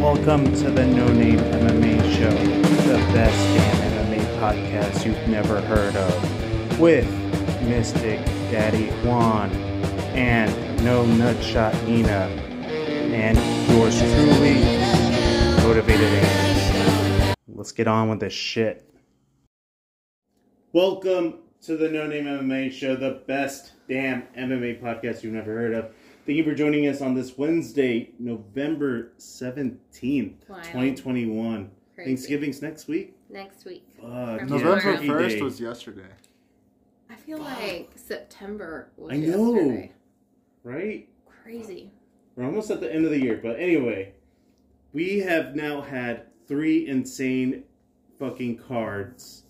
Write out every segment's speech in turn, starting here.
Welcome to the No Name MMA Show, the best damn MMA podcast you've never heard of, with Mystic Daddy Juan and No Nutshot Nina, and yours truly, Motivated Amos. Let's get on with this shit. Welcome to the No Name MMA Show, the best damn MMA podcast you've never heard of. Thank you for joining us on this Wednesday, November 17th, Wow. 2021. Crazy. Thanksgiving's next week. next week. Fuck, From yeah, November first day. was yesterday. I feel like September was I know. yesterday. right? Crazy. We're almost at the end of the year, but anyway, we have now had three insane fucking cards.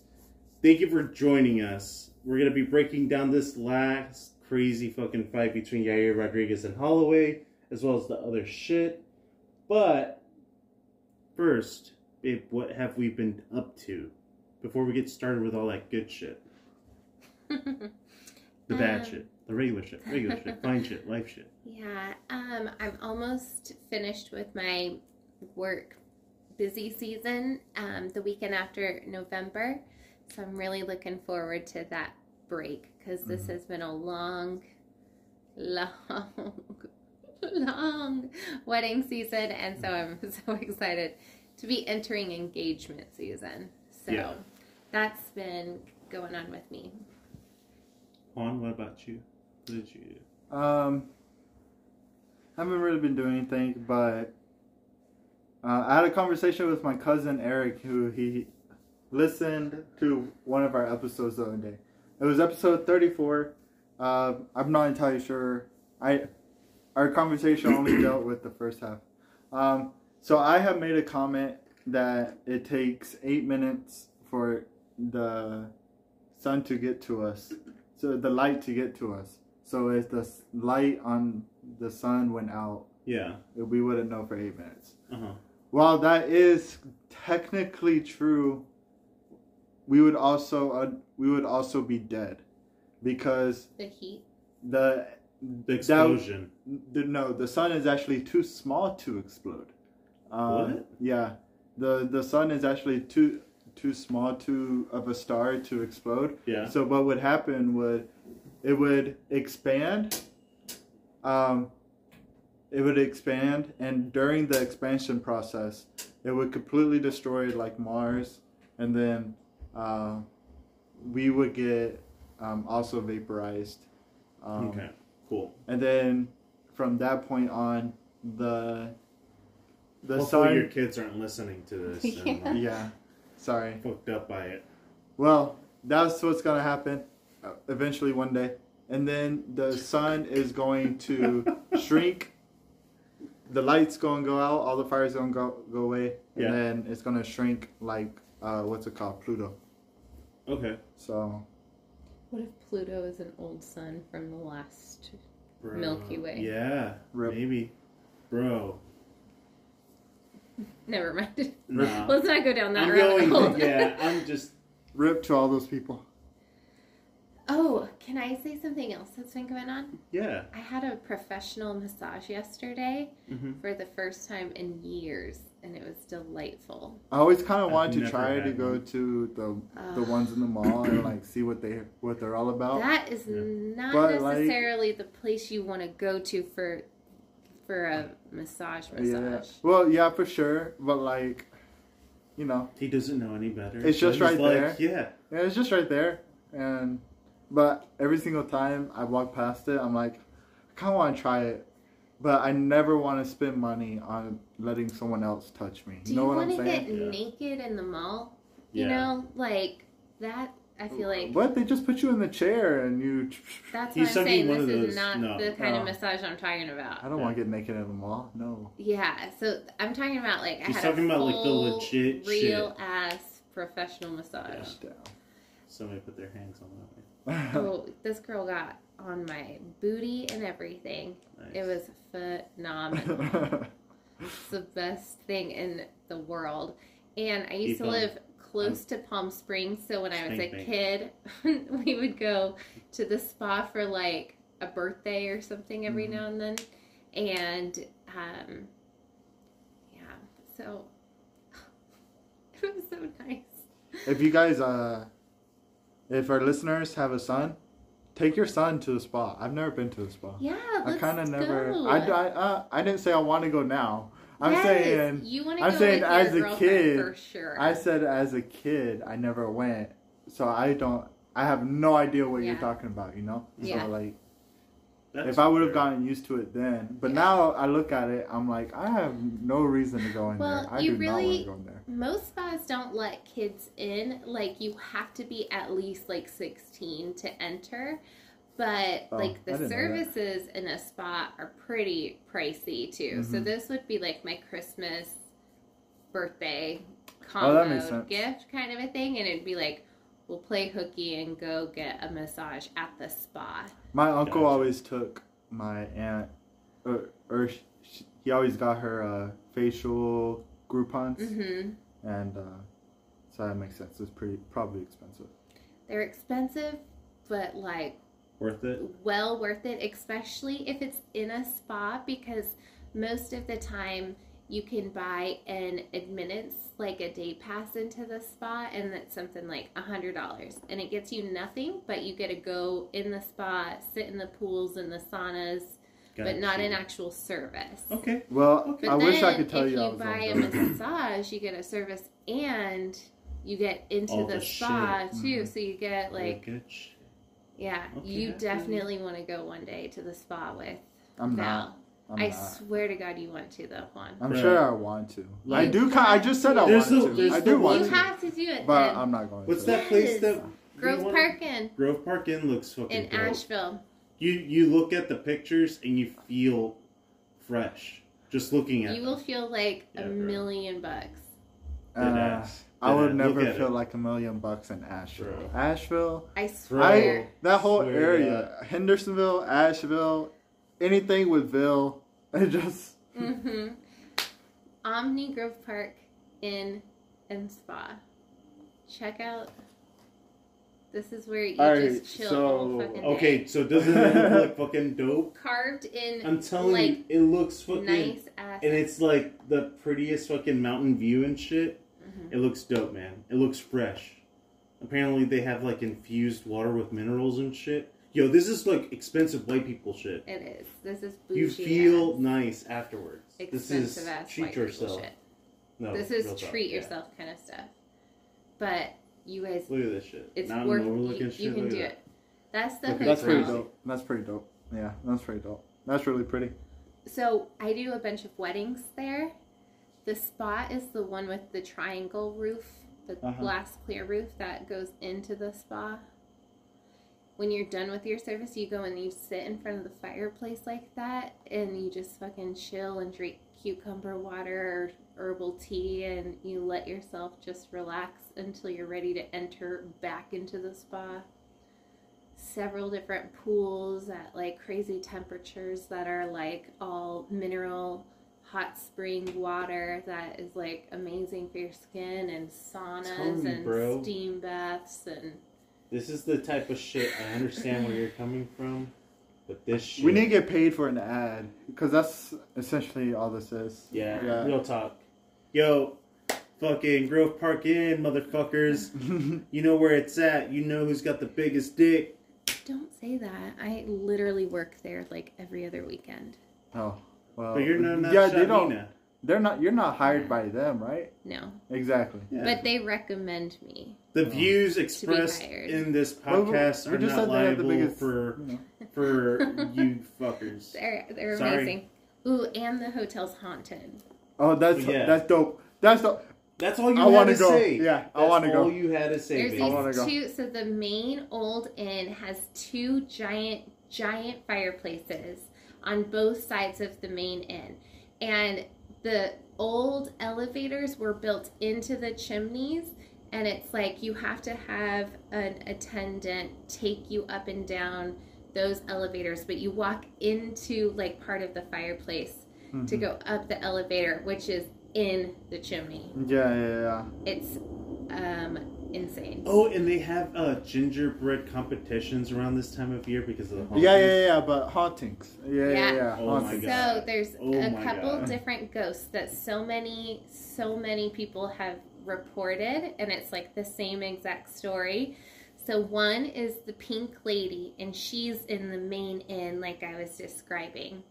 Thank you for joining us. We're gonna be breaking down this last crazy fucking fight between Yair Rodriguez and Holloway, as well as the other shit. But first, babe, what have we been up to before we get started with all that good shit? The bad Um, shit, the regular shit, regular shit, fine shit, life shit. yeah. Um, I'm almost finished with my work busy season. Um, the weekend after November, so I'm really looking forward to that break because this Mhm. has been a long, long, long wedding season, and so I'm so excited to be entering engagement season. So Yeah. that's been going on with me. Juan, what about you? What did you do? Um, I haven't really been doing anything, but uh, I had a conversation with my cousin Eric, who he listened to one of our episodes the other day. It was episode thirty-four. Uh, I'm not entirely sure. I our conversation only dealt with the first half. Um, so I have made a comment that it takes eight minutes for the sun to get to us, so the light to get to us. So if the light on the sun went out, Yeah. we wouldn't know for eight minutes. Uh huh. While that is technically true, we would also uh, we would also be dead because The heat. the The explosion. the, no the sun is actually too small to explode. Um, What? Yeah, the the sun is actually too too small to of a star to explode. yeah. So what would happen would it would expand. Um, it would expand, and during the expansion process, it would completely destroy like Mars, and then uh, we would get um, also vaporized. Um, okay. Cool. And then from that point on, the the Hopefully sun. your kids aren't listening to this and Yeah. Yeah, sorry. fucked up by it. Well, that's what's gonna happen uh, eventually one day, and then the sun is going to shrink. The light's gonna go out. All the fire's gonna go go away, and Yeah. then it's gonna shrink like uh, what's it called, Pluto. Okay. So What if Pluto is an old sun from the last? Bro. Milky Way. Yeah. Rip. Maybe. Bro. Never mind. Nah. Let's not go down that I'm rabbit going. hole. yeah. I'm just. rip to all those people. Oh, can I say something else that's been going on? Yeah. I had a professional massage yesterday hmm for the first time in years, and it was delightful. I always kind of I've wanted to try to go to the the ones in the mall and like see what they what they're all about. That is Yeah. not But, like- necessarily the place you want to go to for for a massage yeah. massage. Well, yeah, for sure. But like, you know, He doesn't know any better. It's so just he's right like, there. Yeah. Yeah, it's just right there, and but every single time I walk past it, I'm like, I kind of want to try it, but I never want to spend money on letting someone else touch me. Do You know you what I'm want to saying? get Yeah. naked in the mall? Yeah. You know, like that. I feel like What they just put you in the chair and you. that's He's what I'm saying. This is those- not no. the kind of Oh. massage I'm talking about. I don't want to get naked in the mall. No. Yeah, so I'm talking about like I had talking a about, like, the full, legit real ass professional massage. Damn. Somebody put their hands on that. Oh, this girl got on my booty and everything. Nice. It was phenomenal. it's the best thing in the world. And I used to live close to Palm Springs, so when I was a kid, we would go to the spa for like a birthday or something every Mhm. now and then. And um, yeah, so it was so nice. If you guys, uh, if our listeners have a son, take your son to the spa. I've never been to the spa. Yeah, I kind of never. I, I, uh, I didn't say I want to go now. I'm Yes, saying you want to I'm go saying with as a kid, for sure. I said as a kid I never went, so I don't. I have no idea what you're talking about. You know. Yeah. So like, That's if I would have gotten used to it then, but Yeah. now I look at it, I'm like, I have no reason to go in Well, there. I you do not want to go in there. Most spas don't let kids in. Like you have to be at least like 16 to enter. But Oh, like the didn't know that. services in a spa are pretty pricey too. So Mhm. this would be like my Christmas birthday Oh, combo sense. gift kind of a thing and it'd be like we'll play hooky and go get a massage at the spa. My uncle Gotcha. always took my aunt, or, or sh sh he always got her uh, facial Groupons, Mhm. and uh, so that makes sense. It's pretty probably expensive. They're expensive but like worth it. well worth it, especially if it's in a spa, because most of the time you can buy an admittance, like a day pass into the spa, and that's something like a hundred dollars, and it gets you nothing, but you get to go in the spa, sit in the pools and the saunas, but not an actual service. Okay. Well, Okay. But I then wish I could tell you if you. you, I was buy a massage, you get a service and you get into All the, the spa shit. too. Mhm. So you get like yeah, Okay, you definitely want to go one day to the spa with I'm Val. not. I'm I not. swear to God, you want to though, Juan. I'm Bruh. sure I want to. I Like- do. ki- I just said I There's want to. there's I do one- want You to, have to do it. but then. I'm not going. To. What's to. that place Yes. that Grove you wanna- Park Inn Grove Park Inn looks fucking in dope. Asheville. You you look at the pictures and you feel fresh just looking at You them. will feel like Yeah, a bro. million bucks. Dead Uh, ass. I Dead would ass. never at feel it. like a million bucks in Asheville. Bro. Asheville. I I swear. that whole Swear to area, Hendersonville, Asheville, anything with Ville, it just mm-hmm. Omni Grove Park Inn and Spa. Check out. This is where you just chill so- whole day. Okay, so doesn't it look like fucking dope? Carved in I'm telling like you, it looks fucking nice ass. and it's like the prettiest fucking mountain view and shit. Mhm. It looks dope, man. It looks fresh. Apparently they have like infused water with minerals and shit. Yo, this is like expensive white people shit. It is. This is bougie. You feel ass, nice afterwards. This is expensive ass treat white people yourself. shit. No, this is real talk, treat yeah. yourself kind of stuff. But you guys, Look at this shit. it's Mountain worth. overlooking You, shit. you can do that. it. That's the Look hotel. that's pretty crazy. dope. That's pretty dope. Yeah, that's pretty dope. That's really pretty. So I do a bunch of weddings there. The spa is the one with the triangle roof, the Uh-huh. glass clear roof that goes into the spa. When you're done with your service, you go and you sit in front of the fireplace like that, and you just fucking chill and drink cucumber water or herbal tea, and you let yourself just relax until you're ready to enter back into the spa several different pools at like crazy temperatures that are like all mineral hot spring water that is like amazing for your skin and saunas you, and bro. steam baths and This is the type of shit I understand where you're coming from, but this shit. We need to get paid for an ad because that's essentially all this is. Yeah, Yeah. real talk. Yo, fucking Grove Park Inn, motherfuckers. You know where it's at. You know who's got the biggest dick. don't say that i literally work there like every other weekend oh well. But you're not, not yeah, they don't. Shamina. They're not. You're not hired by them, right? no Exactly. Yeah. but they recommend me the Oh. views expressed in this podcast we are just not said the liable biggest- for You know. for you fuckers. they're they're Sorry. amazing ooh and the hotel's haunted Oh, that's Yeah. that's dope. That's dope. That's all you I had wanna to go. say. Yeah, I wanna go. all you had to say, There's baby. I wanna these go. two. So the main old inn has two giant, giant fireplaces on both sides of the main inn, and the old elevators were built into the chimneys. And it's like you have to have an attendant take you up and down those elevators, but you walk into like part of the fireplace to Mhm. go up the elevator, which is in the chimney. Yeah, yeah, yeah. It's um insane. Oh, and they have uh, gingerbread competitions around this time of year because of the Yeah, hauntings. yeah, yeah, but hauntings. Yeah, yeah, Yeah. yeah. Oh my. God. So there's Oh a couple God. different ghosts that so many so many people have reported and it's like the same exact story. So one is the pink lady and she's in the main inn like I was describing.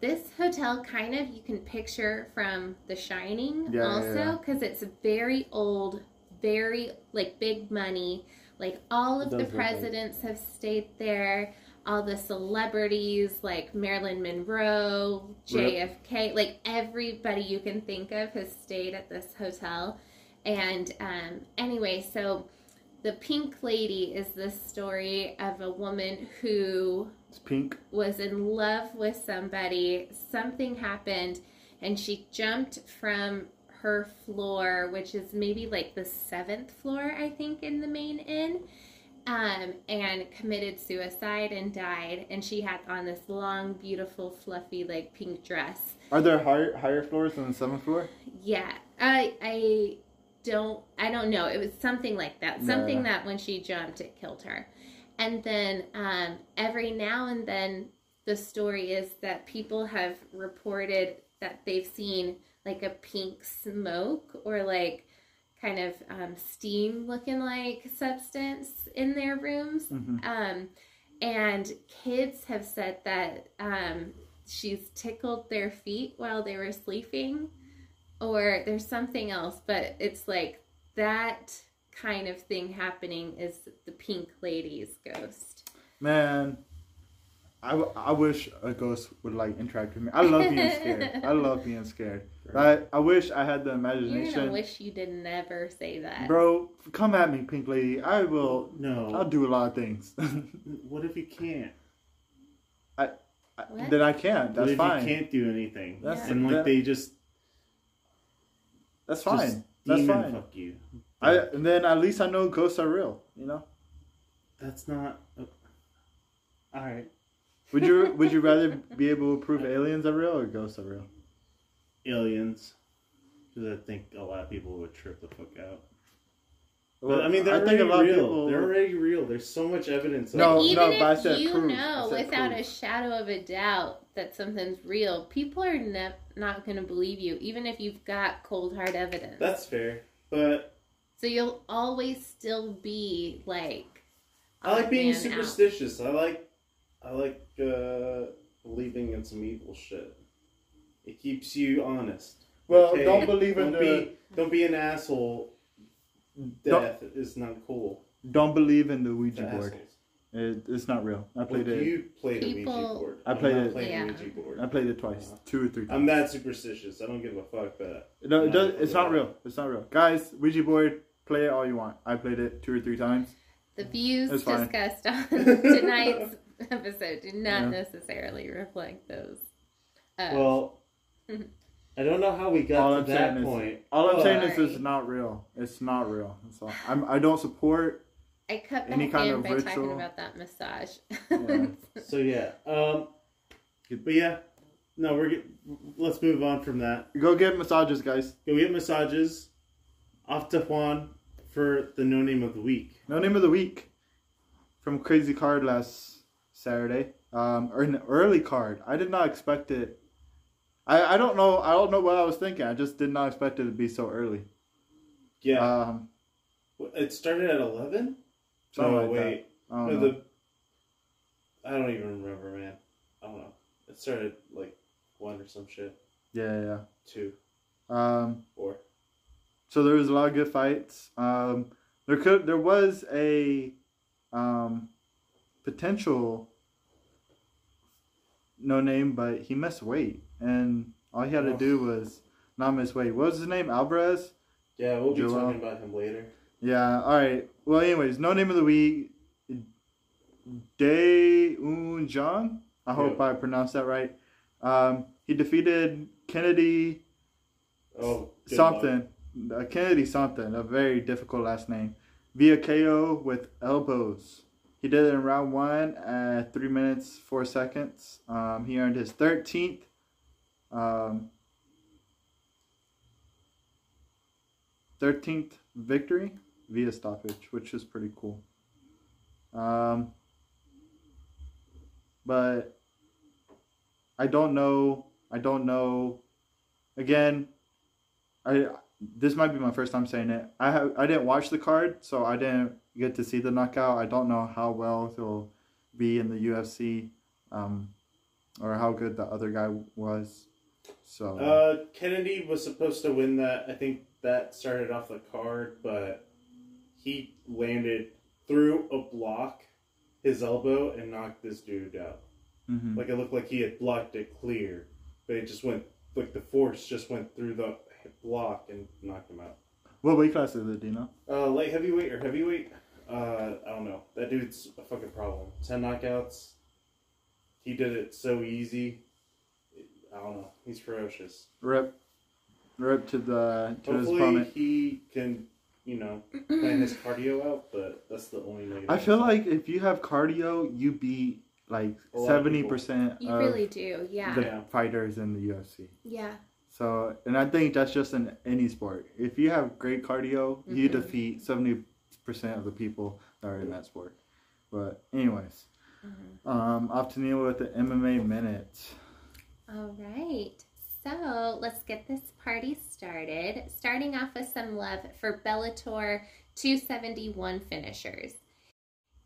This hotel kind of you can picture from The Shining Yeah, yeah, also yeah. cuz it's very old, very like big money. Like all of the does look like- presidents have stayed there all the celebrities like Marilyn Monroe, JFK, like everybody you can think of has stayed at this hotel. And um, anyway, so the Pink Lady is the story of a woman who It's pink. was in love with somebody. Something happened, and she jumped from her floor, which is maybe like the seventh floor, I think, in the main inn, um, and committed suicide and died. And she had on this long, beautiful, fluffy, like pink dress. Are there higher higher floors than the seventh floor? Yeah, I I don't I don't know. It was something like that. Something that when she jumped, it killed her. And then um, every now and then, the story is that people have reported that they've seen like a pink smoke or like kind of um, steam looking like substance in their rooms. Mhm. Um, and kids have said that um, she's tickled their feet while they were sleeping, or there's something else, but it's like that kind of thing happening is the pink lady's ghost. Man, I, w- I wish a ghost would like interact with me. I love being scared. I love being scared. I, I wish I had the imagination. You're gonna wish you did never say that. Bro, come at me, pink lady. I will. No. I'll do a lot of things. What if you can't? What? then I can't. what That's if fine. you can't do anything? That's- and like that- they just That's just fine. That's demon fine. fuck you. I and then at least I know ghosts are real. You know. That's not. Uh, all right. Would you Would you rather be able to prove aliens are real or ghosts are real? Aliens. Because I think a lot of people would trip the fuck out. Well, But I mean, they're I think already a lot of real. people- They're already real. There's so much evidence. No, but even no, but I if said you proof. know I said without a shadow of a doubt that something's real, people are ne- not going to believe you, even if you've got cold hard evidence. That's fair. But so you'll always still be like. I like being man out. superstitious. I like, I like uh, believing in some evil shit. It keeps you honest. Well, Okay? don't believe in don't the be don't be an asshole. Don't- Death is not cool. don't believe in the to Ouija board. It, it's not real. I Well, played it. you played a Ouija board. I I'm played not it- Playing Yeah. Ouija board. I played it twice, two or three times. I'm that superstitious. I don't give a fuck. But No, it No, does, it's not real. It's not real. Guys, Ouija board, play it all you want. I played it two or three times. The views It's fine. discussed on tonight's episode do not Yeah. necessarily reflect those. Uh, well. I don't know how we got All to I'm that saying is- point. All I'm but- saying is it's not real. It's not real. That's all. I'm, I don't support. I cut any kind of by ritual. talking about that massage. Yeah. So yeah. Um. But yeah. No, we're get, let's move on from that. Go get massages, guys. Go get massages. Off to Juan for the no name of the week. No name of the week from Crazy Card last Saturday. Um, or an early card. I did not expect it. I, I don't know. I don't know what I was thinking. I just did not expect it to be so early. Yeah. Um, it started at eleven. Oh like wait. that. I don't No, the. I don't even remember, man. I don't know. It started like one or some shit. Yeah, yeah. Two. Um, four. so there was a lot of good fights. Um, there could there was a um, potential no name, but he missed weight, and all he had to Oh. do was not miss weight. What was his name? Alvarez. Yeah, we'll be Joel. talking about him later. Yeah. All right. Well, anyways, no name of the week. Da Woon Jung. I hope Yeah. I pronounced that right. Um, he defeated Kennedy Oh, something. Uh, Kennedy something. A very difficult last name. Via KO with elbows. He did it in round one at three minutes four seconds. Um, he earned his thirteenth. Um, 13th victory via stoppage, which is pretty cool. Um, but I don't know. I don't know. Again, I this might be my first time saying it. I have I didn't watch the card, so I didn't get to see the knockout. I don't know how well he'll be in the UFC, um, or how good the other guy was. So Uh, Kennedy was supposed to win that. I think that started off the card, but he landed through a block, his elbow, and knocked this dude out. mhm. Like it looked like he had blocked it clear, but it just went like the force just went through the block and knocked him out. what weight class is it, Dino? Uh, light heavyweight or heavyweight? Uh, I don't know. That dude's a fucking problem. Ten knockouts. He did it so easy. I don't know. He's ferocious. Rip, rip to the to his Hopefully opponent. he can, you know, plan his cardio out. But that's the only negative. I feel like if you have cardio, you beat like A lot of seventy people. percent You of really do, yeah. the Yeah. fighters in the UFC. Yeah. So, and I think that's just in any sport. If you have great cardio, you Mhm. defeat seventy percent of the people that are in that sport. But anyways, Mhm. um, off to Neil with the MMA minute. All right. So let's get this party started. Starting off with some love for Bellator 271 finishers.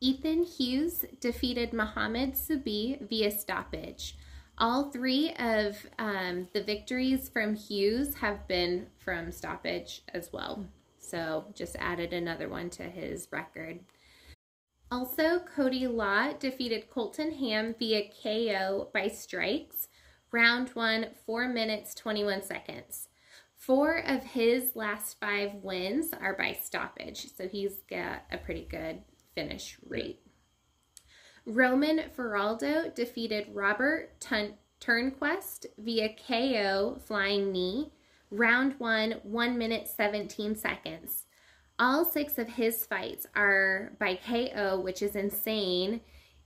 Ethan Hughes defeated Mohamed Subi via stoppage. All three of um, the victories from Hughes have been from stoppage as well. So just added another one to his record. Also, Cody Law defeated Colton Ham via KO by strikes. Round one, four minutes, 21 seconds. Four of his last five wins are by stoppage, so he's got a pretty good finish rate. Roman Faraldo defeated Robert Tun- Turnquest via KO flying knee. Round one, one minute, 17 seconds. All six of his fights are by KO, which is insane.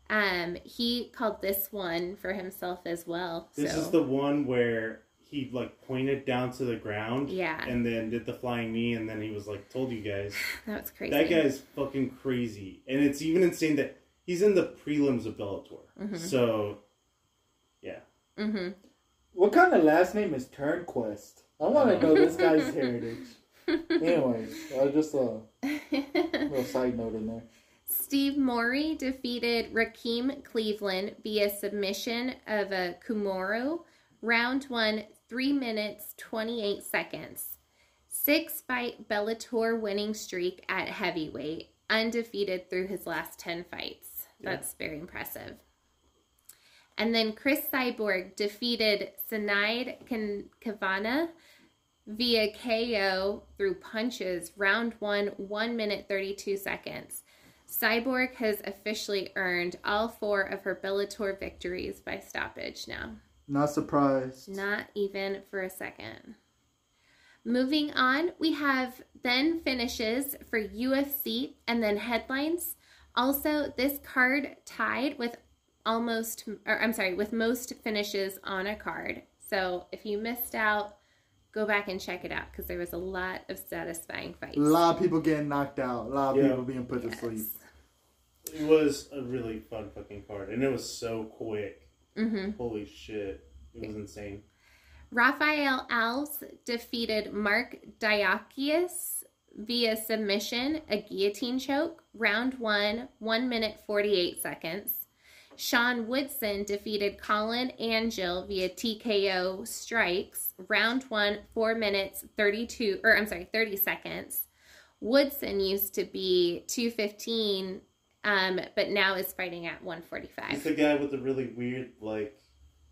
Um, he called this one for himself as well. this so is the one where he like pointed down to the ground. yeah, And then did the flying knee, and then he was like, "Told you guys." that was crazy. That guy's fucking crazy, and it's even insane that he's in the prelims of Bellator. Mhm. So, Mm-hmm. What kind of last name is Turnquest? I want to know this guy's heritage. Anyways, uh, just a little side note in there. Steve Mowry defeated Rakim Cleveland via submission of a kimura. Round one, three minutes, 28 seconds. Six fight Bellator winning streak at heavyweight, undefeated through his last 10 fights. That's very impressive. And then Cris Cyborg defeated Sinead Kavanagh via KO through punches. Round one, one minute, 32 seconds. Cyborg has officially earned all four of her Bellator victories by stoppage now. Not surprised. Not even for a second. Moving on, we have then finishes for UFC and then headlines. Also, this card tied with almost, or I'm sorry, with most finishes on a card. So if you missed out, go back and check it out because there was a lot of satisfying fights. A lot of people getting knocked out. A lot of Yeah. people being put to sleep. It was a really fun fucking card, and it was so quick. Mm-hmm. Holy shit, it was insane. Rafael Alves defeated Marc Diakiese via submission, a guillotine choke. Round one, one minute, 48 seconds. Sean Woodson defeated Collin Anglin via TKO strikes. Round one, four minutes, 32, or I'm sorry, 30 seconds. Woodson used to be 215, um, but now is fighting at 145. He's the guy with the really weird like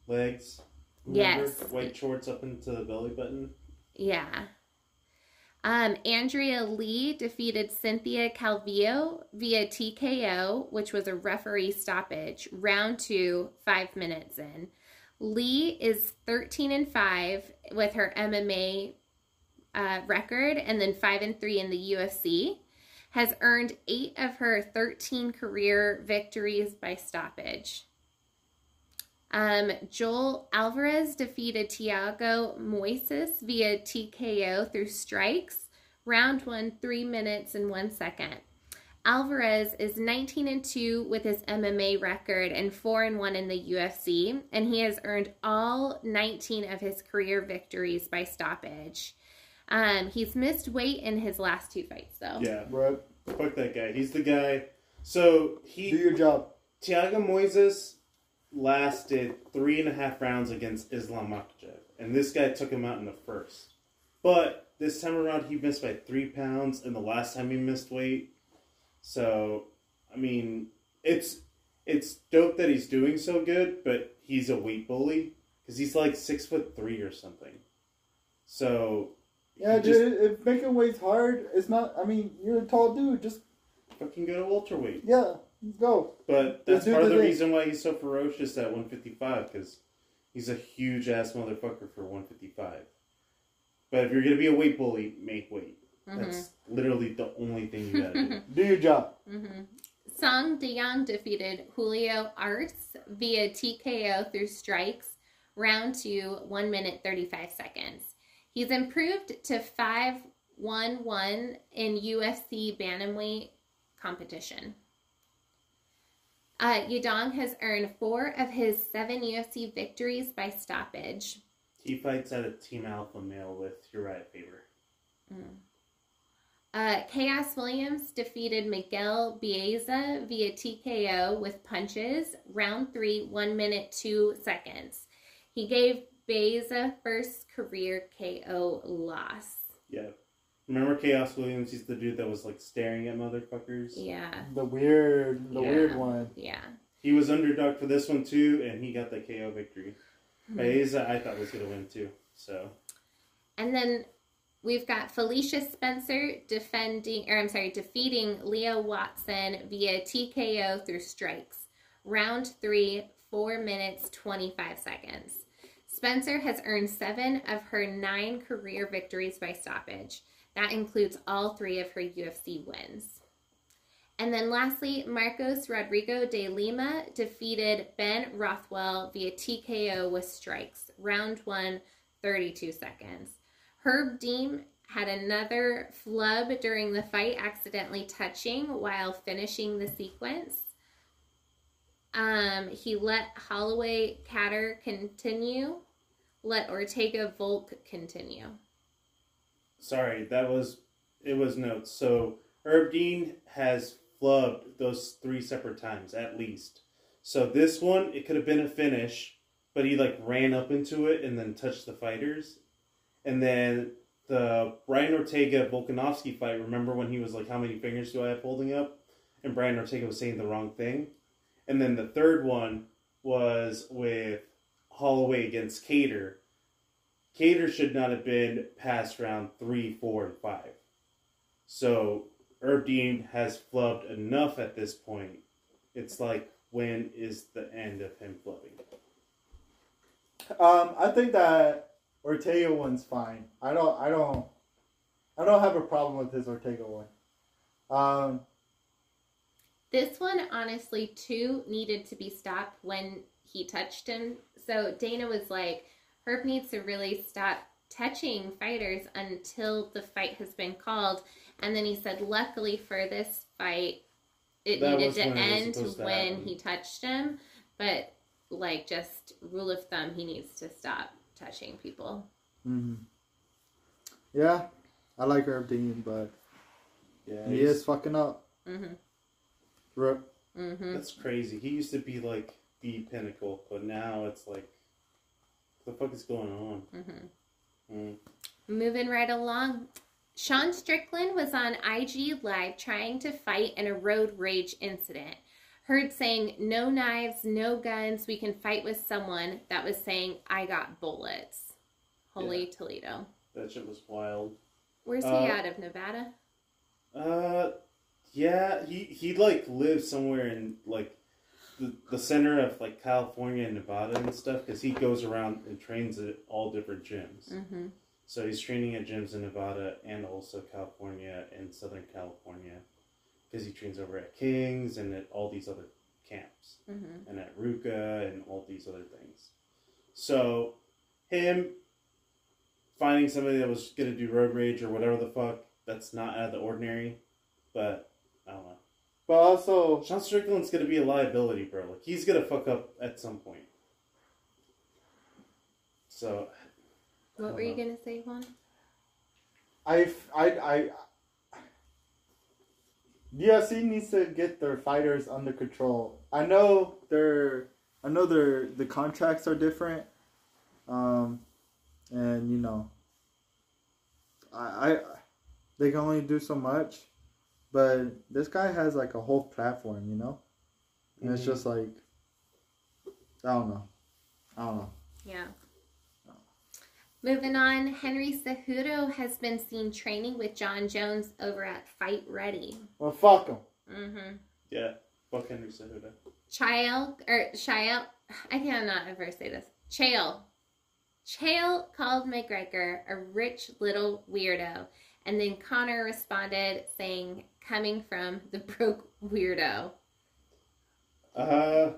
legs. Yes. white shorts up into the belly button. Yeah. Um, Andrea Lee defeated Cynthia Calvillo via TKO, which was a referee stoppage. Round two, five minutes in. Lee is 13 and 5 with her MMA uh, record and then 5 and 3 in the UFC. Has earned eight of her 13 career victories by stoppage. Um, Joel Alvarez defeated Thiago Moises via TKO through strikes. Round one, three minutes and one second. Alvarez is 19 and 2 with his MMA record and 4 and 1 in the UFC, and he has earned all 19 of his career victories by stoppage. Um, he's missed weight in his last two fights, though. Yeah, Bro, fuck that guy. He's the guy. So he. do your job. Thiago Moises lasted three and a half rounds against Islam Makhachev, and this guy took him out in the first. But this time around, he missed by three pounds, and the last time he missed weight. So, I mean, it's it's dope that he's doing so good, but he's a weight bully because he's like six foot three or something. So Yeah, just dude, if making weight's hard, it's not. I mean, you're a tall dude. Just fucking go to welterweight. yeah, go. But that's part of the the thing. reason why he's so ferocious at 155 because he's a huge ass motherfucker for 155. But if you're gonna be a weight bully, make weight. That's literally the only thing you gotta do. Do your job. hmm Song Yadong defeated Julio Arce via TKO through strikes, round two, 1 minute 35 seconds. He's improved to 5 1 1 in UFC Bantamweight competition. Uh, Yadong has earned four of his seven UFC victories by stoppage. he fights at a Team Alpha male with Urijah Faber. Uh, Chaos Williams defeated Miguel Baeza via TKO with punches. Round three, one minute, two seconds. He gave Baeza first career KO loss. Yeah. Remember Chaos Williams? He's the dude that was like staring at motherfuckers. Yeah, The weird, the Yeah. weird one. yeah. He was underdog for this one too, and he got the KO victory. Hmm. Baeza, I thought was gonna win too. So And then we've got Felicia Spencer defending, or I'm sorry, defeating Leah Letson via TKO through strikes. Round three, four minutes, 25 seconds. Spencer has earned seven of her nine career victories by stoppage. That includes all three of her UFC wins. And then lastly, Marcos Rogério de Lima defeated Ben Rothwell via TKO with strikes. Round one, 32 seconds. Herb Dean had another flub during the fight, accidentally touching while finishing the sequence. Um, he let Holloway Kattar continue, let Ortega Volk continue. Sorry, that was it was notes. So Herb Dean has flubbed those three separate times at least. So this one it could have been a finish, but he like ran up into it and then touched the fighters. And then the Brian Ortega Volkanovski fight, remember when he was like, How many fingers do I have holding up? And Brian Ortega was saying the wrong thing. And then the third one was with Holloway against Kattar. Kattar should not have been past round three, four, and five. So Herb Dean has flubbed enough at this point. It's like, when is the end of him flubbing? Um, I think that Ortega one's fine. I don't, I don't, I don't have a problem with his Ortega one. Um, This one, honestly, too, needed to be stopped when he touched him. So Dana was like, Herb needs to really stop touching fighters until the fight has been called. And then he said, luckily for this fight, it That needed to when it was end supposed to when happen. he touched him. But, like, just rule of thumb, he needs to stop touching people. mhm. Yeah, I like Herb Dean, but Yeah, he is fucking up. Mm Rip. hmm. Mm hmm. That's crazy. He used to be like the pinnacle, but now it's like, what the fuck is going on? Mm hmm. Mm. Moving right along. Sean Strickland was on IG Live trying to fight in a road rage incident. Heard saying, no knives, no guns, we can fight with someone that was saying, I got bullets. Holy Toledo. That shit was wild. Where's he Uh, out of? Nevada? Uh, yeah, he he like lives somewhere in like the, the center of like California and Nevada and stuff because he goes around and trains at all different gyms. Mm-hmm. So he's training at gyms in Nevada and also California and Southern California because he trains over at Kings and at all these other camps Mm-hmm. and at Ruka and all these other things. So him finding somebody that was gonna do road rage or whatever the fuck that's not out of the ordinary. But I don't know. But also, Sean Strickland's gonna be a liability, bro. Like he's gonna fuck up at some point. So What were you gonna say, Juan? I, I, I, UFC needs to get their fighters under control. I know their I know their the contracts are different, um, and you know, I, I they can only do so much, but this guy has like a whole platform, you know, and it's Mhm. just like I don't know, I don't know. Yeah. Moving on, Henry Cejudo has been seen training with Jon Jones over at Fight Ready. Well, fuck him. Mm-hmm. yeah, fuck Henry Cejudo. Chael or Chael, I cannot ever say this. Chael, Chael called McGregor a rich little weirdo, and then Conor responded saying, "Coming from the broke weirdo." Uh,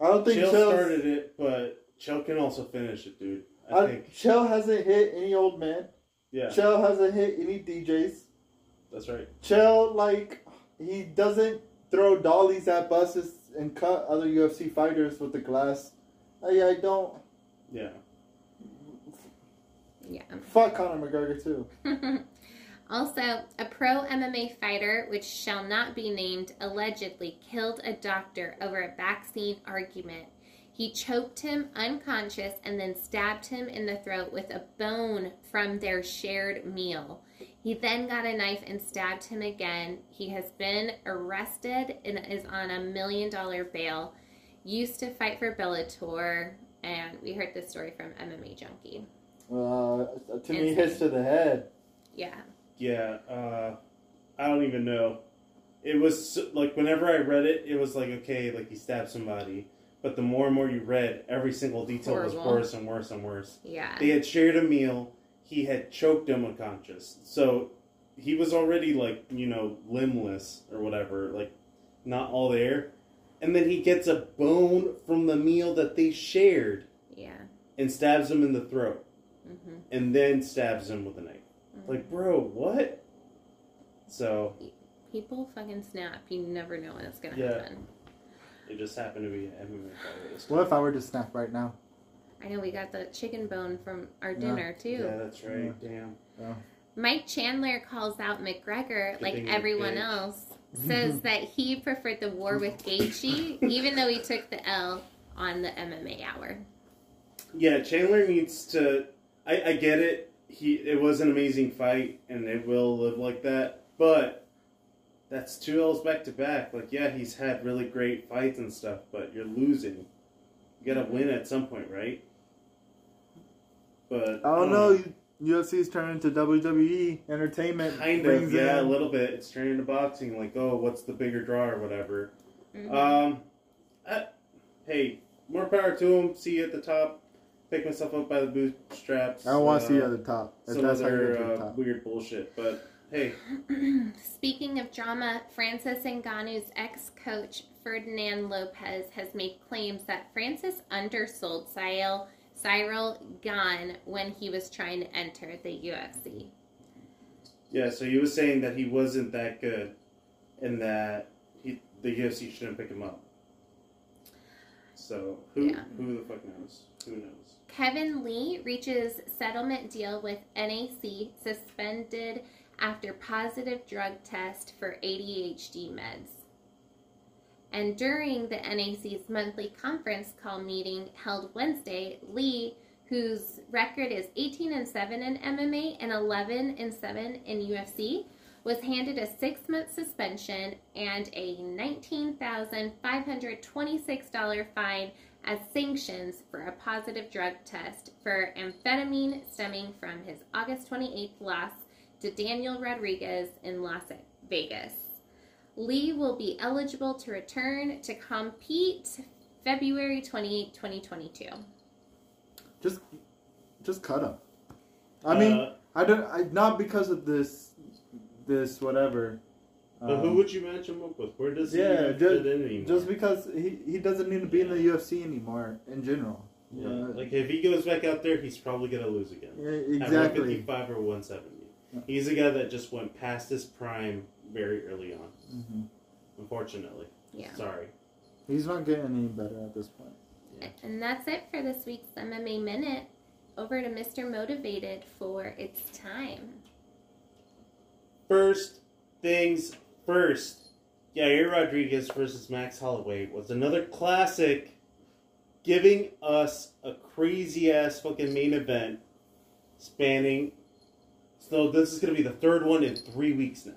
I don't think Chael Chael started it, but Chael can also finish it, dude. I I, think. Chael hasn't hit any old men. Yeah, Chael hasn't hit any DJs. that's right. Chael, like, he doesn't throw dollies at buses and cut other UFC fighters with the glass. I, I don't. Yeah. Yeah. Fuck Conor McGregor, too. also, a pro MMA fighter, which shall not be named, allegedly killed a doctor over a vaccine argument. He choked him unconscious and then stabbed him in the throat with a bone from their shared meal. He then got a knife and stabbed him again. He has been arrested and is on a million dollar bail. Used to fight for Bellator, and we heard this story from MMA Junkie. Uh, to me, Insane. hits to the head. Yeah. Yeah, uh, I don't even know. It was like whenever I read it, it was like okay, like he stabbed somebody. But the more and more you read, every single detail was worse and worse and worse. Yeah. They had shared a meal. He had choked him unconscious, so he was already like you know limbless or whatever, like not all there. And then he gets a bone from the meal that they shared Yeah. and stabs him in the throat, Mm-hmm. and then stabs him with a knife. Like, bro, what? So People fucking snap. You never know when it's gonna Yeah. happen. it just happened to be an MMA fighter. this What if I were to snap right now? I know we got the chicken bone from our Yeah. dinner too. Yeah, that's right. Damn. Mike Chandler calls out McGregor Good like you're everyone Gage. else. Says that he preferred the war with Gaethje, even though he took the L on the MMA hour. Yeah, Chandler needs to. I, I get it. He it was an amazing fight, and it will live like that. But that's two L's back to back. Like, yeah, he's had really great fights and stuff, but you're losing. You gotta win at some point, right? But I don't know. You UFC's turning into WWE entertainment. Kind of, brings yeah, a little bit. It's turning to boxing. Like, oh, what's the bigger draw or whatever. Mhm. Um, I, hey, more power to him. See you at the top. Pick myself up by the bootstraps. I don't want to see you uh, at the top. If some that's how you other get to the uh, top. weird bullshit. But hey, Speaking of drama, Francis Ngannou's ex-coach Fernand Lopez has made claims that Francis undersold Ciryl Ciryl Gane when he was trying to enter the UFC. yeah. So he was saying that he wasn't that good, and that he the UFC shouldn't pick him up. So who Yeah. who the fuck knows? Who knows? Kevin Lee reaches settlement deal with NAC suspended after positive drug test for ADHD meds. And during the NAC's monthly conference call meeting held Wednesday, Lee, whose record is 18 and 7 in MMA and 11 and 7 in UFC, was handed a six month suspension and a $19,526 fine as sanctions for a positive drug test for amphetamine stemming from his August 28th loss to Daniel Rodriguez in Las Vegas. Lee will be eligible to return to compete February 28, 2022. Just, just cut him. I mean, Uh, I don't. I, not because of this, this whatever. But Um, who would you match him up with? Where does he yeah, even ju- fit in anymore? Just because he, he doesn't need to be in the UFC anymore in general. yeah, Uh, like if he goes back out there, he's probably gonna lose again. yeah, At exactly. 155 or 170. He's a guy that just went past his prime very early on. hmm Unfortunately, Yeah. sorry. He's not getting any better at this point. And that's it for this week's MMA Minute. Over to Mr. Motivated for It's Time. First things first, Yair Rodriguez versus Max Holloway was another classic, giving us a crazy ass fucking main event spanning. So this is gonna be the third one in three weeks now.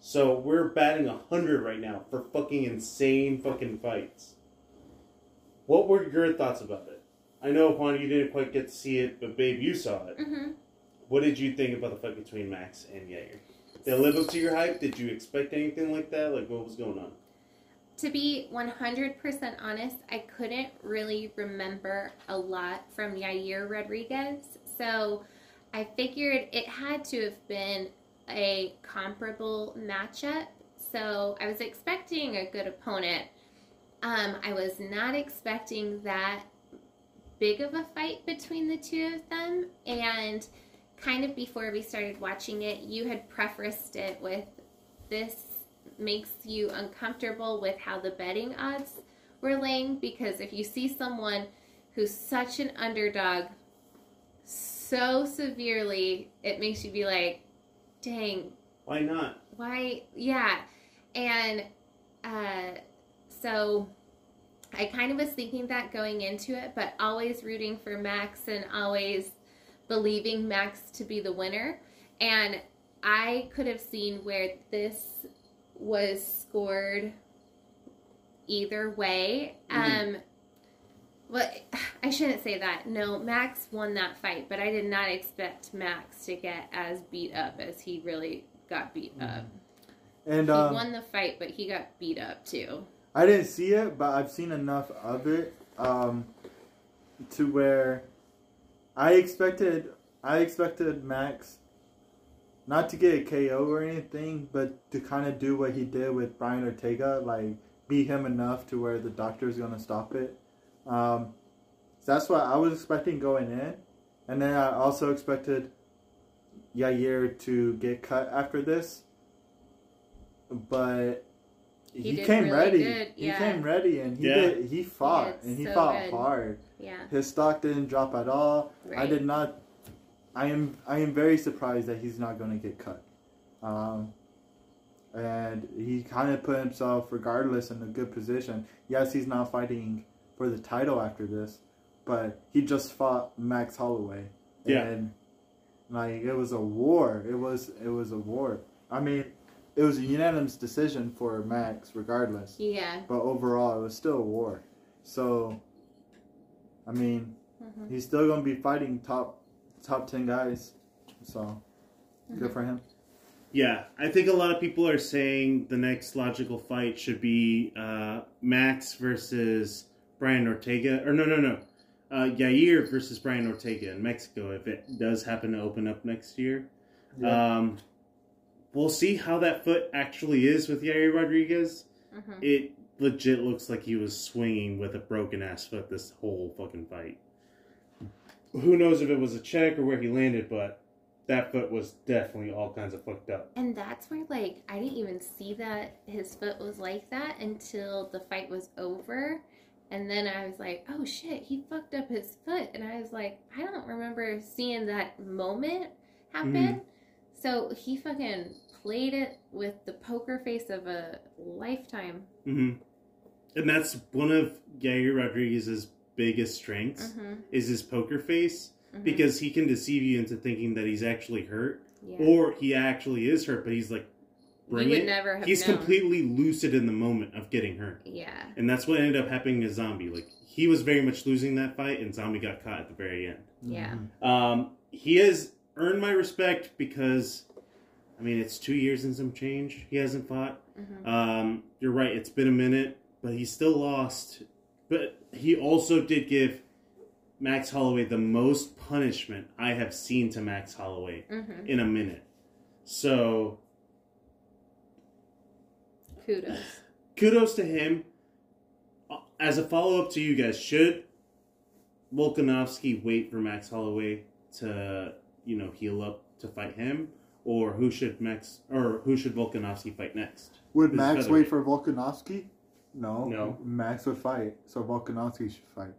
So we're batting hundred right now for fucking insane fucking fights. What were your thoughts about it? I know Juan, you didn't quite get to see it, but babe, you saw it. Mm-hmm. What did you think about the fight between Max and Yair? Did it live up to your hype? Did you expect anything like that? Like, what was going on? To be 100% honest, I couldn't really remember a lot from Yair Rodriguez. So I figured it had to have been a comparable matchup. So I was expecting a good opponent. Um, I was not expecting that big of a fight between the two of them. And kind of before we started watching it, you had prefaced it with this makes you uncomfortable with how the betting odds were laying because if you see someone who's such an underdog so severely, it makes you be like, dang, Why not? why? Yeah. And uh, so I kind of was thinking that going into it, but always rooting for Max and always believing Max to be the winner. And I could have seen where this was scored either way. Mhm. Um, well, I shouldn't say that. No, Max won that fight, but I did not expect Max to get as beat up as he really got beat up. And He um, won the fight, but he got beat up too. I didn't see it, but I've seen enough of it um, to where I expected I expected Max not to get a KO or anything, but to kind of do what he did with Brian Ortega, like beat him enough to where the doctor's gonna stop it. Um, so that's what I was expecting going in, and then I also expected Yair to get cut after this, but He he, came really ready. good, He yeah. came ready, and he Yeah. did. He fought, did and he so fought good. hard. Yeah. His stock didn't drop at all. I did not. I am. I am very surprised that he's not going to get cut. Um, and he kind of put himself, regardless, in a good position. Yes, he's not fighting for the title after this, but he just fought Max Holloway. Yeah. And like it was a war. It was. It was a war. I mean, it was a unanimous decision for Max, regardless. Yeah. But overall, it was still a war. So, I mean, Mhm. he's still gonna be fighting top top ten guys. So, good Mhm. for him. Yeah, I think a lot of people are saying the next logical fight should be uh, Max versus Brian Ortega. Or no, no, no. Uh, Yair versus Brian Ortega in Mexico if it does happen to open up next year. Um, we'll see how that foot actually is with Yair Rodriguez. Mhm. It legit looks like he was swinging with a broken ass foot this whole fucking fight. Who knows if it was a check or where he landed, but that foot was definitely all kinds of fucked up. And that's where, like, I didn't even see that his foot was like that until the fight was over. And then I was like, oh shit, he fucked up his foot. And I was like, I don't remember seeing that moment happen. Mm-hmm. So he fucking played it with the poker face of a lifetime. Mm-hmm. And that's one of Yair Rodriguez's biggest strengths Mm-hmm. is his poker face because he can deceive you into thinking that he's actually hurt yeah. or he actually is hurt, but he's like, bring you would it. never have He's known. completely lucid in the moment of getting hurt. Yeah. And that's what ended up happening to Zombie. Like he was very much losing that fight, and Zombie got caught at the very end. Yeah. Mhm. Um, he has earned my respect because, I mean, it's two years and some change. He hasn't fought. hmm Um, you're right. It's been a minute, but he still lost. But he also did give Max Holloway the most punishment I have seen to Max Holloway hmm in a minute. So Kudos. kudos to him. Uh, As a follow up to you guys, should Volkanovski wait for Max Holloway to, you know, heal up to fight him? or who should Max or who should Volkanovski fight next? Would Who's Max wait for Volkanovski? No. No. Max would fight, so Volkanovski should fight.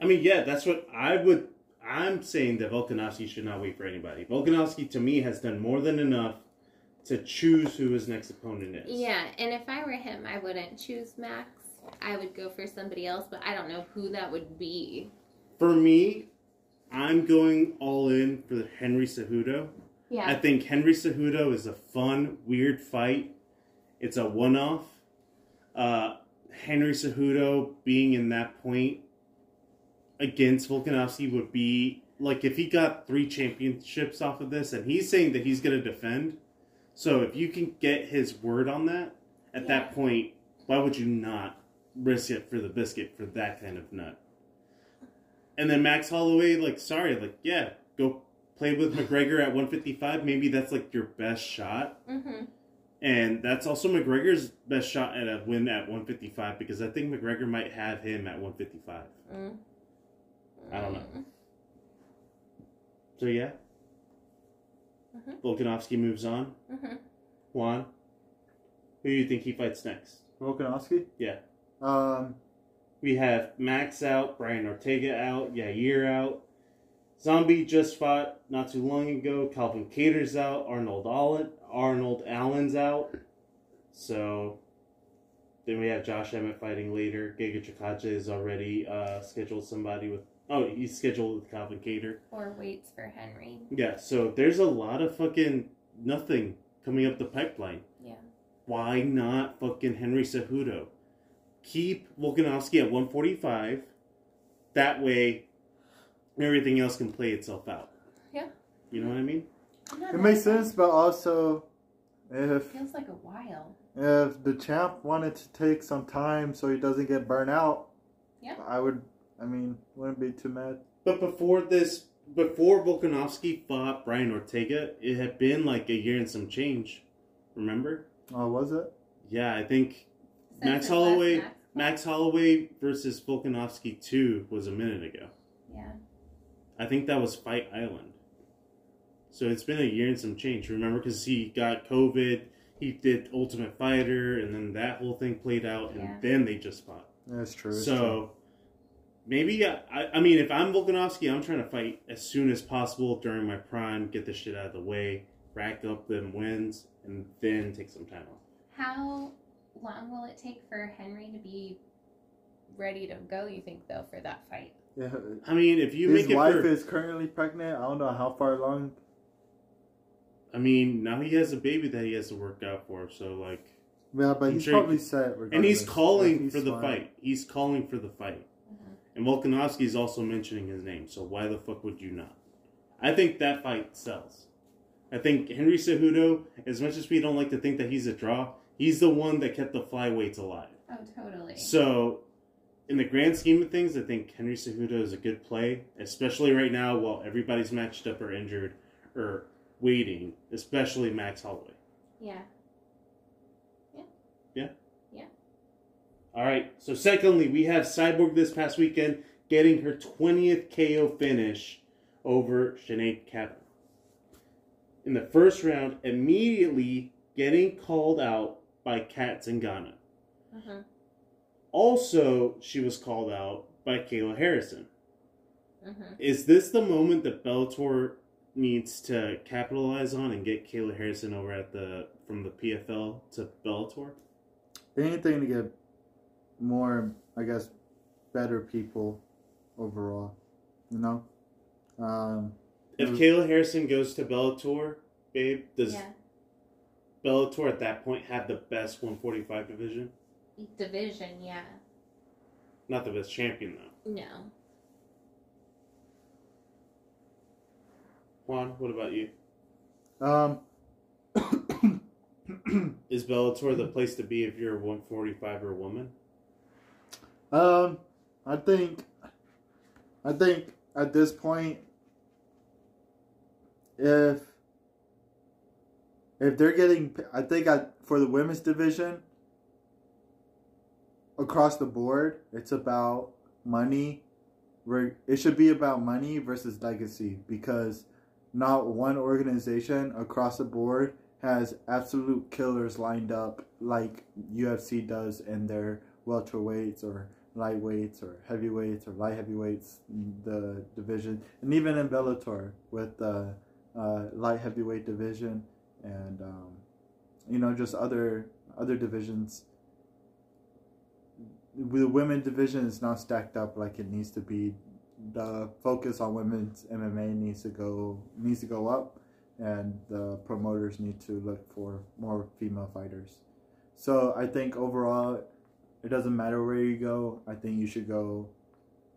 I mean, yeah, that's what I would. I'm saying that Volkanovski should not wait for anybody. Volkanovski, to me, has done more than enough to choose who his next opponent is. Yeah, and if I were him, I wouldn't choose Max. I would go for somebody else, but I don't know who that would be. For me, I'm going all in for Henry Cejudo. Yeah. I think Henry Cejudo is a fun, weird fight. It's a one-off. Uh, Henry Cejudo being in that point against Volkanovski would be like if he got three championships off of this, and he's saying that he's going to defend. So if you can get his word on that, at Yeah. that point, why would you not risk it for the biscuit for that kind of nut? And then Max Holloway, like, sorry, like, yeah, go play with McGregor at 155. Maybe that's like your best shot. Mm-hmm. And that's also McGregor's best shot at a win at 155 because I think McGregor might have him at 155. Mm. I don't know. So yeah. Mhm. Volkanovski moves on. Mm-hmm. Juan, who do you think he fights next? Volkanovski? Yeah. Um, We have Max out, Brian Ortega out, Yair out. Zombie just fought not too long ago. Calvin Kattar's out. Arnold Allen, Arnold Allen's out. So then we have Josh Emmett fighting later. Giga Chikadze is already uh, scheduled somebody with. Oh, he's scheduled with Calvin Kattar. Or waits for Henry. Yeah, so there's a lot of fucking nothing coming up the pipeline. Yeah. Why not fucking Henry Cejudo? Keep Volkanovski at 145. That way, everything else can play itself out. Yeah. You know what I mean? it makes sense, but also, if Feels like a while. if the champ wanted to take some time so he doesn't get burnt out, Yeah. I would. I mean, wouldn't be too mad. But before this, before Volkanovski fought Brian Ortega, it had been like a year and some change. Remember? Oh, was it? Yeah, I think Since Max Holloway, Max fight. Max Holloway versus Volkanovski 2 was a minute ago. Yeah. I think that was Fight Island. So it's been a year and some change. Remember, because he got COVID, he did Ultimate Fighter, and then that whole thing played out, and Yeah. then they just fought. That's true. it's true. so maybe I, I, I mean, if I'm Volkanovski, I'm trying to fight as soon as possible during my prime, get the shit out of the way, rack up them wins, and then take some time off. How long will it take for Henry to be ready to go, you think, though, for that fight? yeah, I mean, if you his make it wife for, is currently pregnant. I don't know how far along. I mean, now he has a baby that he has to work out for, so like. Yeah, but I'm he's sure probably can- set. And he's regardless. calling He's for the fine. fight. He's calling for the fight. Mm-hmm. And Volkanovski is also mentioning his name, so why the fuck would you not? I think that fight sells. I think Henry Cejudo, as much as we don't like to think that he's a draw, he's the one that kept the flyweights alive. Oh, totally. So, in the grand scheme of things, I think Henry Cejudo is a good play, especially right now while everybody's matched up or injured or waiting, especially Max Holloway. yeah. Yeah. Yeah. Yeah. All right. So, secondly, we have Cyborg this past weekend getting her 20th KO finish over Sinead Kavanagh. In the first round, immediately getting called out by Cat Zingano. hmm Also, she was called out by Kayla Harrison. hmm Is this the moment that Bellator needs to capitalize on and get Kayla Harrison over at the from the PFL to Bellator? Anything to get more, I guess, better people overall. You know. Um, If Mm. Kayla Harrison goes to Bellator, babe, does Yeah. Bellator at that point had the best 145 division? Division, yeah. Not the best champion though. No. Juan, what about you? um, Is Bellator the place to be if you're a 145 or a woman? Um, I think, I think at this point, if if they're getting, I think at, for the women's division, across the board, it's about money. It should be about money versus legacy because not one organization across the board has absolute killers lined up like UFC does in their welterweights or lightweights or heavyweights or light heavyweights, the division, and even in Bellator with the uh, light heavyweight division and um, you know just other other divisions. The women division is not stacked up like it needs to be. The focus on women's MMA needs to go needs to go up, and the promoters need to look for more female fighters. So I think overall, it doesn't matter where you go. I think you should go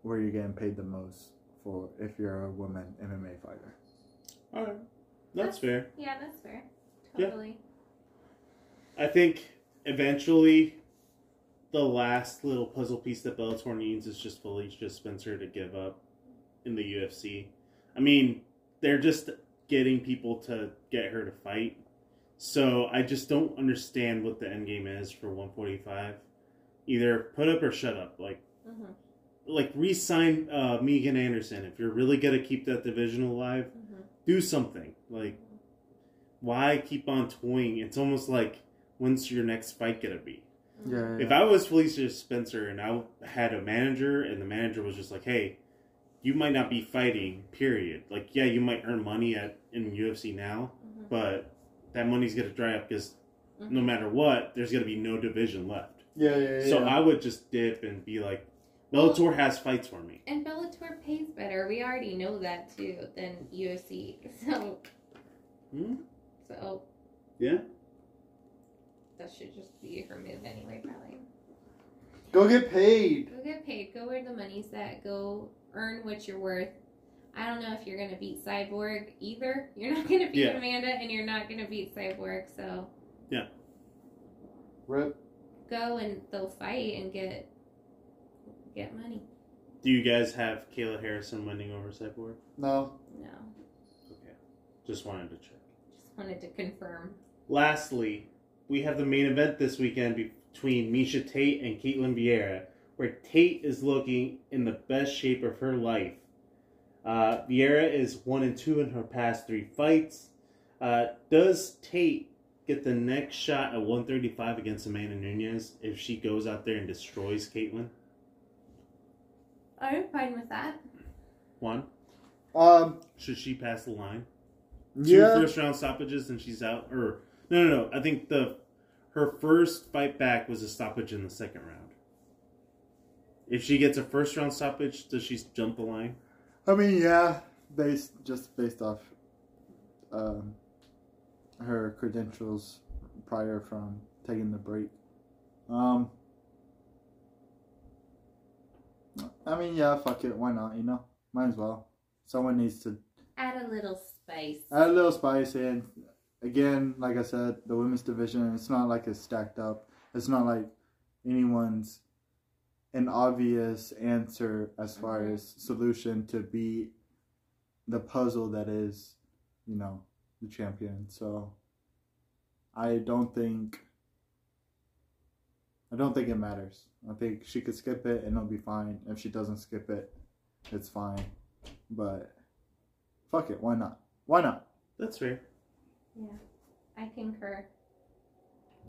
where you're getting paid the most for if you're a woman MMA fighter. All right, that's fair. Yeah, that's fair. Yeah. Totally. I think eventually the last little puzzle piece that Bellator needs is just Felicia Spencer to give up in the UFC. I mean, they're just getting people to get her to fight. So I just don't understand what the end game is for 145. Either put up or shut up. Like Mhm. like re-sign uh, Megan Anderson if you're really gonna keep that division alive. Mhm. Do something. Like why keep on toying? It's almost like when's your next fight gonna be? Yeah. If I was Felicia Spencer and I had a manager and the manager was just like, "Hey, you might not be fighting." Period. Like, yeah, you might earn money at in UFC now, Mhm. but that money's gonna dry up because no Mhm. matter what, there's gonna be no division left. yeah, yeah, yeah. So I would just dip and be like, Bellator has fights for me. And Bellator pays better. We already know that too than UFC. So, Hmm? so Yeah. that should just be her move anyway. Probably go get paid. go get paid. Go where the money's at. Go earn what you're worth. I don't know if you're gonna beat Cyborg either. You're not gonna beat Yeah. Amanda, and you're not gonna beat Cyborg. So Yeah. Rip. go and they'll fight and get get money. Do you guys have Kayla Harrison winning over Cyborg? No. No, Okay. Just wanted to check. just wanted to confirm. Lastly, we have the main event this weekend between Miesha Tate and Ketlen Vieira, where Tate is looking in the best shape of her life. Uh, Vieira is one and two in her past three fights. Uh, does Tate get the next shot at 135 against Amanda Nunes if she goes out there and destroys Ketlen? I'm fine with that. One, Um. should she pass the line? Two Yeah. first round stoppages and she's out. Or no, no, no. I think the her first fight back was a stoppage in the second round. If she gets a first round stoppage, does she jump the line? I mean, yeah, based just based off um, her credentials prior from taking the break. Um, I mean, yeah, fuck it, why not? You know, might as well. Someone needs to Add a little spice. add a little spice in. Again, like I said, the women's division, it's not like it's stacked up. It's not like anyone's an obvious answer as far Mhm. as solution to beat the puzzle that is, you know, the champion. So I don't think I don't think it matters. I think she could skip it and it'll be fine. If she doesn't skip it, it's fine. But fuck it, why not? Why not? That's fair. Yeah, I concur.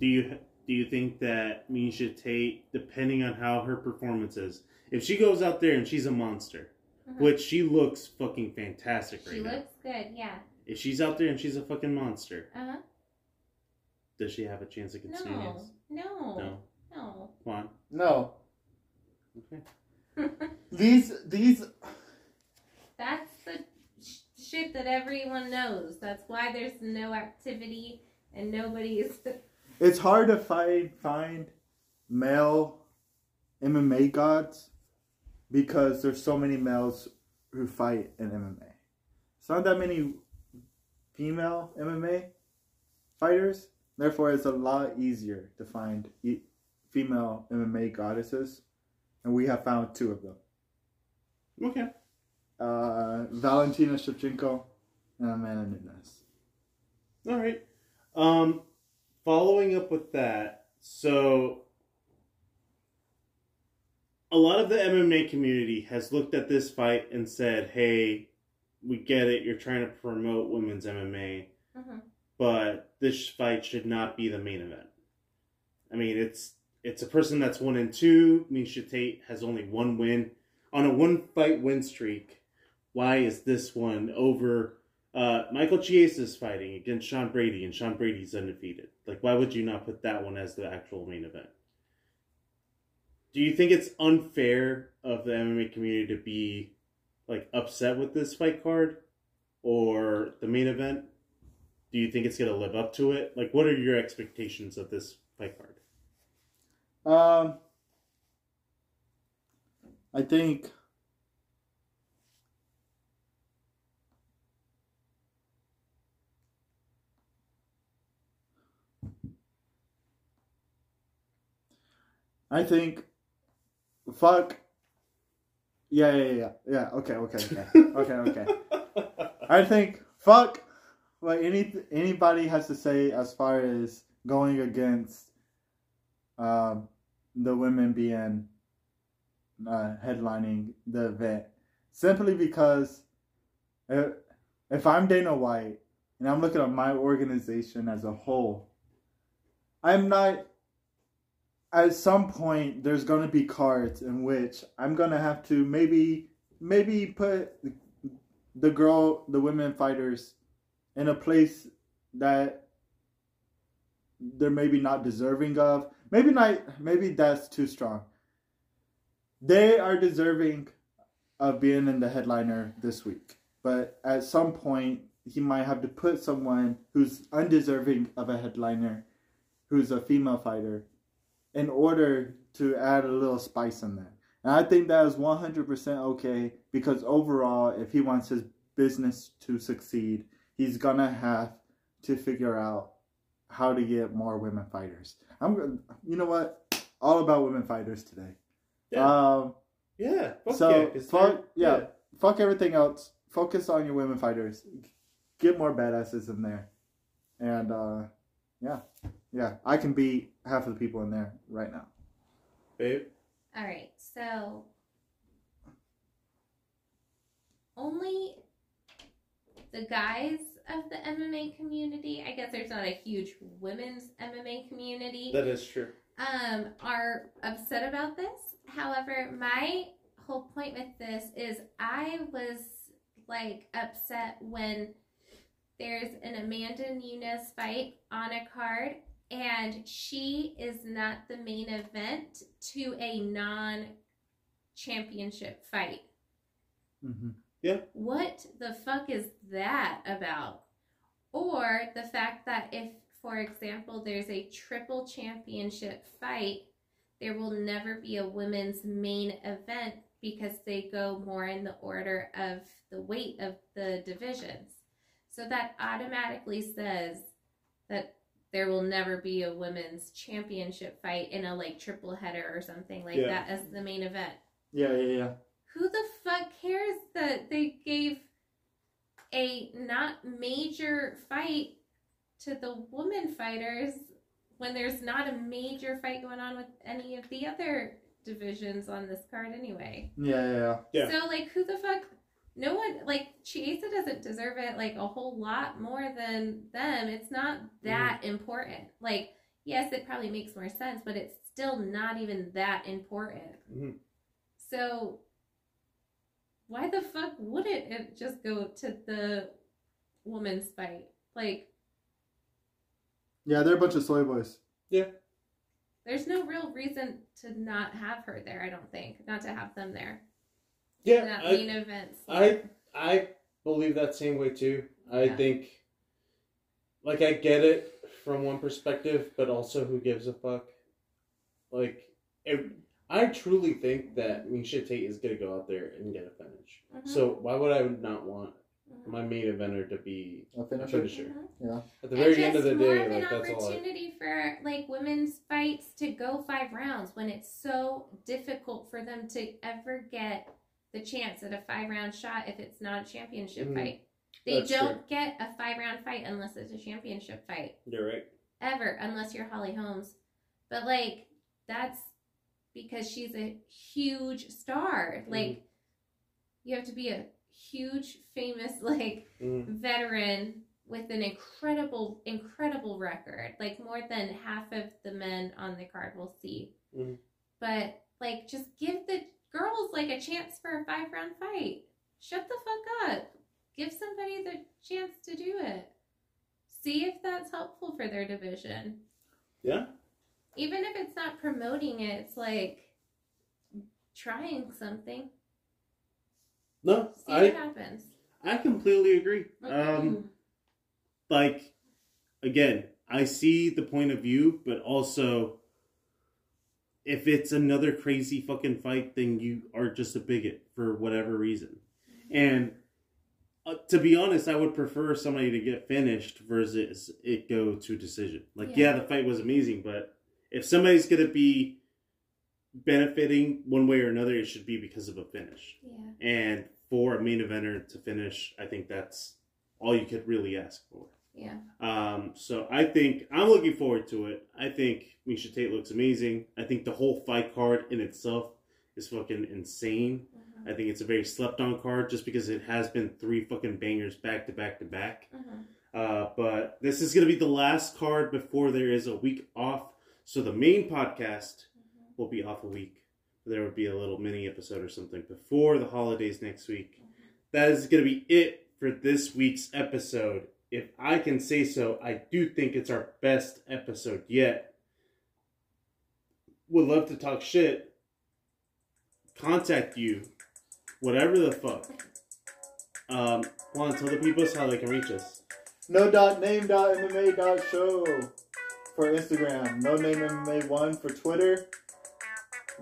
Do you do you think that Miesha Tate, depending on how her performance is, if she goes out there and she's a monster, Mhm. which she looks fucking fantastic right She now. She looks good. Yeah. If she's out there and she's a fucking monster, Uh huh. does she have a chance against No. Nunes? No. No. No. Come on. No. Okay. These these That's the sh- shit that everyone knows. That's why there's no activity and nobody's. it's hard to find find male MMA gods because there's so many males who fight in MMA. It's not that many female MMA fighters. Therefore, it's a lot easier to find e- female MMA goddesses, and we have found two of them: Okay. uh, Valentina Shevchenko and Amanda Nunes. All right. Um, following up with that, so a lot of the MMA community has looked at this fight and said, "Hey, we get it. You're trying to promote women's MMA, Mhm. but this fight should not be the main event. I mean, it's it's a person that's one and two. Miesha Tate has only one win on a one fight win streak. Why is this one over? Uh, Michael Chiesa is fighting against Sean Brady, and Sean Brady's undefeated. Like, why would you not put that one as the actual main event? Do you think it's unfair of the MMA community to be like upset with this fight card or the main event? Do you think it's gonna live up to it? Like, what are your expectations of this fight card? Um, I think I think fuck. Yeah yeah yeah yeah. Okay okay okay. Okay okay. I think fuck what any anybody has to say as far as going against um, the women being uh, headlining the event simply because if, if I'm Dana White and I'm looking at my organization as a whole, I'm not. At some point, there's going to be cards in which I'm going to have to maybe maybe put the girl, the women fighters, in a place that they're maybe not deserving of. Maybe not. Maybe that's too strong. They are deserving of being in the headliner this week, but at some point he might have to put someone who's undeserving of a headliner, who's a female fighter, in order to add a little spice in there. And I think that is 100% okay because overall, if he wants his business to succeed, he's gonna have to figure out how to get more women fighters. I'm you know what? All about women fighters today. Yeah, Um, yeah. Fuck so, yeah, 'cause fuck- they're- yeah. fuck everything else. Focus on your women fighters. Get more badasses in there, and uh, yeah, yeah. I can beat half of the people in there right now. babe. All right, so only the guys of the MMA community, I guess there's not a huge women's MMA community, That is true. um, are upset about this. However, my whole point with this is I was like upset when there's an Amanda Nunes fight on a card and she is not the main event to a non championship fight. Mm-hmm. What the fuck is that about? Or the fact that if, for example, there's a triple championship fight, there will never be a women's main event because they go more in the order of the weight of the divisions. So that automatically says that there will never be a women's championship fight in a like triple header or something like Yeah. that as the main event Yeah, yeah, yeah. Who the fuck cares that they gave a not major fight to the woman fighters when there's not a major fight going on with any of the other divisions on this card anyway. Yeah, yeah, yeah. Yeah. So like who the fuck no one like Chiesa doesn't deserve it like a whole lot more than them. It's not that important. Like yes, it probably makes more sense, but it's still not even that important. Mhm. So why the fuck wouldn't it just go to the woman's fight? Like Yeah, they're a bunch of soy boys. Yeah. There's no real reason to not have her there, I don't think. Not to have them there. Yeah, that I, main event. I I believe that same way too. I Yeah. think, like, I get it from one perspective, but also, who gives a fuck? Like, it, I truly think that Miesha Tate is gonna go out there and get a finish. Mhm. So why would I not want my main eventer to be A a finisher. finisher? Mhm. Yeah. At the very end of just the more day, of like an that's all. I, opportunity for like women's fights to go five rounds when it's so difficult for them to ever get the chance at a five round shot if it's not a championship Mhm. fight. They That's don't get a five round fight unless it's a championship fight. You're right. Ever, unless you're Holly Holmes. But like that's because she's a huge star. Like you have to be a huge, famous, like Mm. veteran with an incredible, incredible record. Like more than half of the men on the card will see. Mhm. But like, just give the girls like a chance for a five round fight. Shut the fuck up. Give somebody the chance to do it. See if that's helpful for their division. Yeah. Even if it's not promoting it, it's like trying something. No, See I what happens. I completely agree. Um, like again, I see the point of view, but also if it's another crazy fucking fight, then you are just a bigot for whatever reason. And uh, to be honest, I would prefer somebody to get finished versus it go to decision. Like, yeah, Yeah. the fight was amazing, but if somebody's gonna be benefiting one way or another, it should be because of a finish. yeah. And for a main eventer to finish, I think that's all you could really ask for. Yeah. Um, so I think I'm looking forward to it. I think Miesha Tate looks amazing. I think the whole fight card in itself is fucking insane. Mhm. I think it's a very slept on card just because it has been three fucking bangers back to back to back. Mhm. Uh, but this is going to be the last card before there is a week off. So the main podcast Mhm. will be off a week. There will be a little mini episode or something before the holidays next week. That is going to be it for this week's episode. If I can say so, I do think it's our best episode yet. Would love to talk shit. Contact you. Whatever the fuck. Um, Juan, tell the people how they can reach us. No dot name dot MMA dot show for Instagram. No name MMA one for Twitter.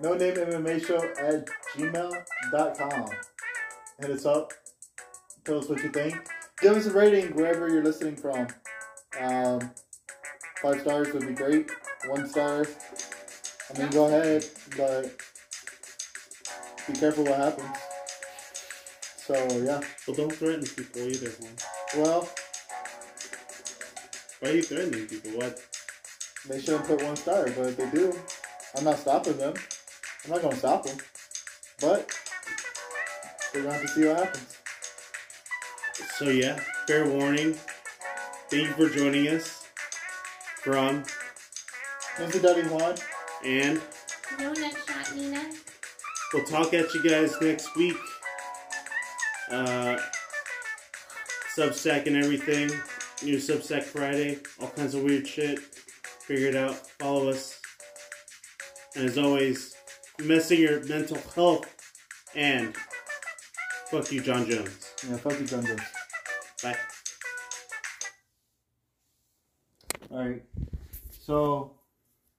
No name MMA show at gmail.com. Hit us up. Tell us what you think. Give us a rating wherever you're listening from. Um, five stars would be great. One star. I mean, go ahead, but be careful what happens. So yeah. Well, don't threaten people either, Juan. Well, Why are you threatening people? What? They shouldn't put one star, but if they do, I'm not stopping them. I'm not gonna stop them. But we're gonna have to see what happens. So yeah, fair warning. Thank you for joining us from Mr. Daddy Juan, and No nut shot, Nina. we'll talk at you guys next week. Uh, Substack and everything. New Substack Friday. All kinds of weird shit. Figure it out. Follow us. And as always, messing your mental health and fuck you, Jon Jones. yeah, fuck you, Jon Jones. Bye. All right. So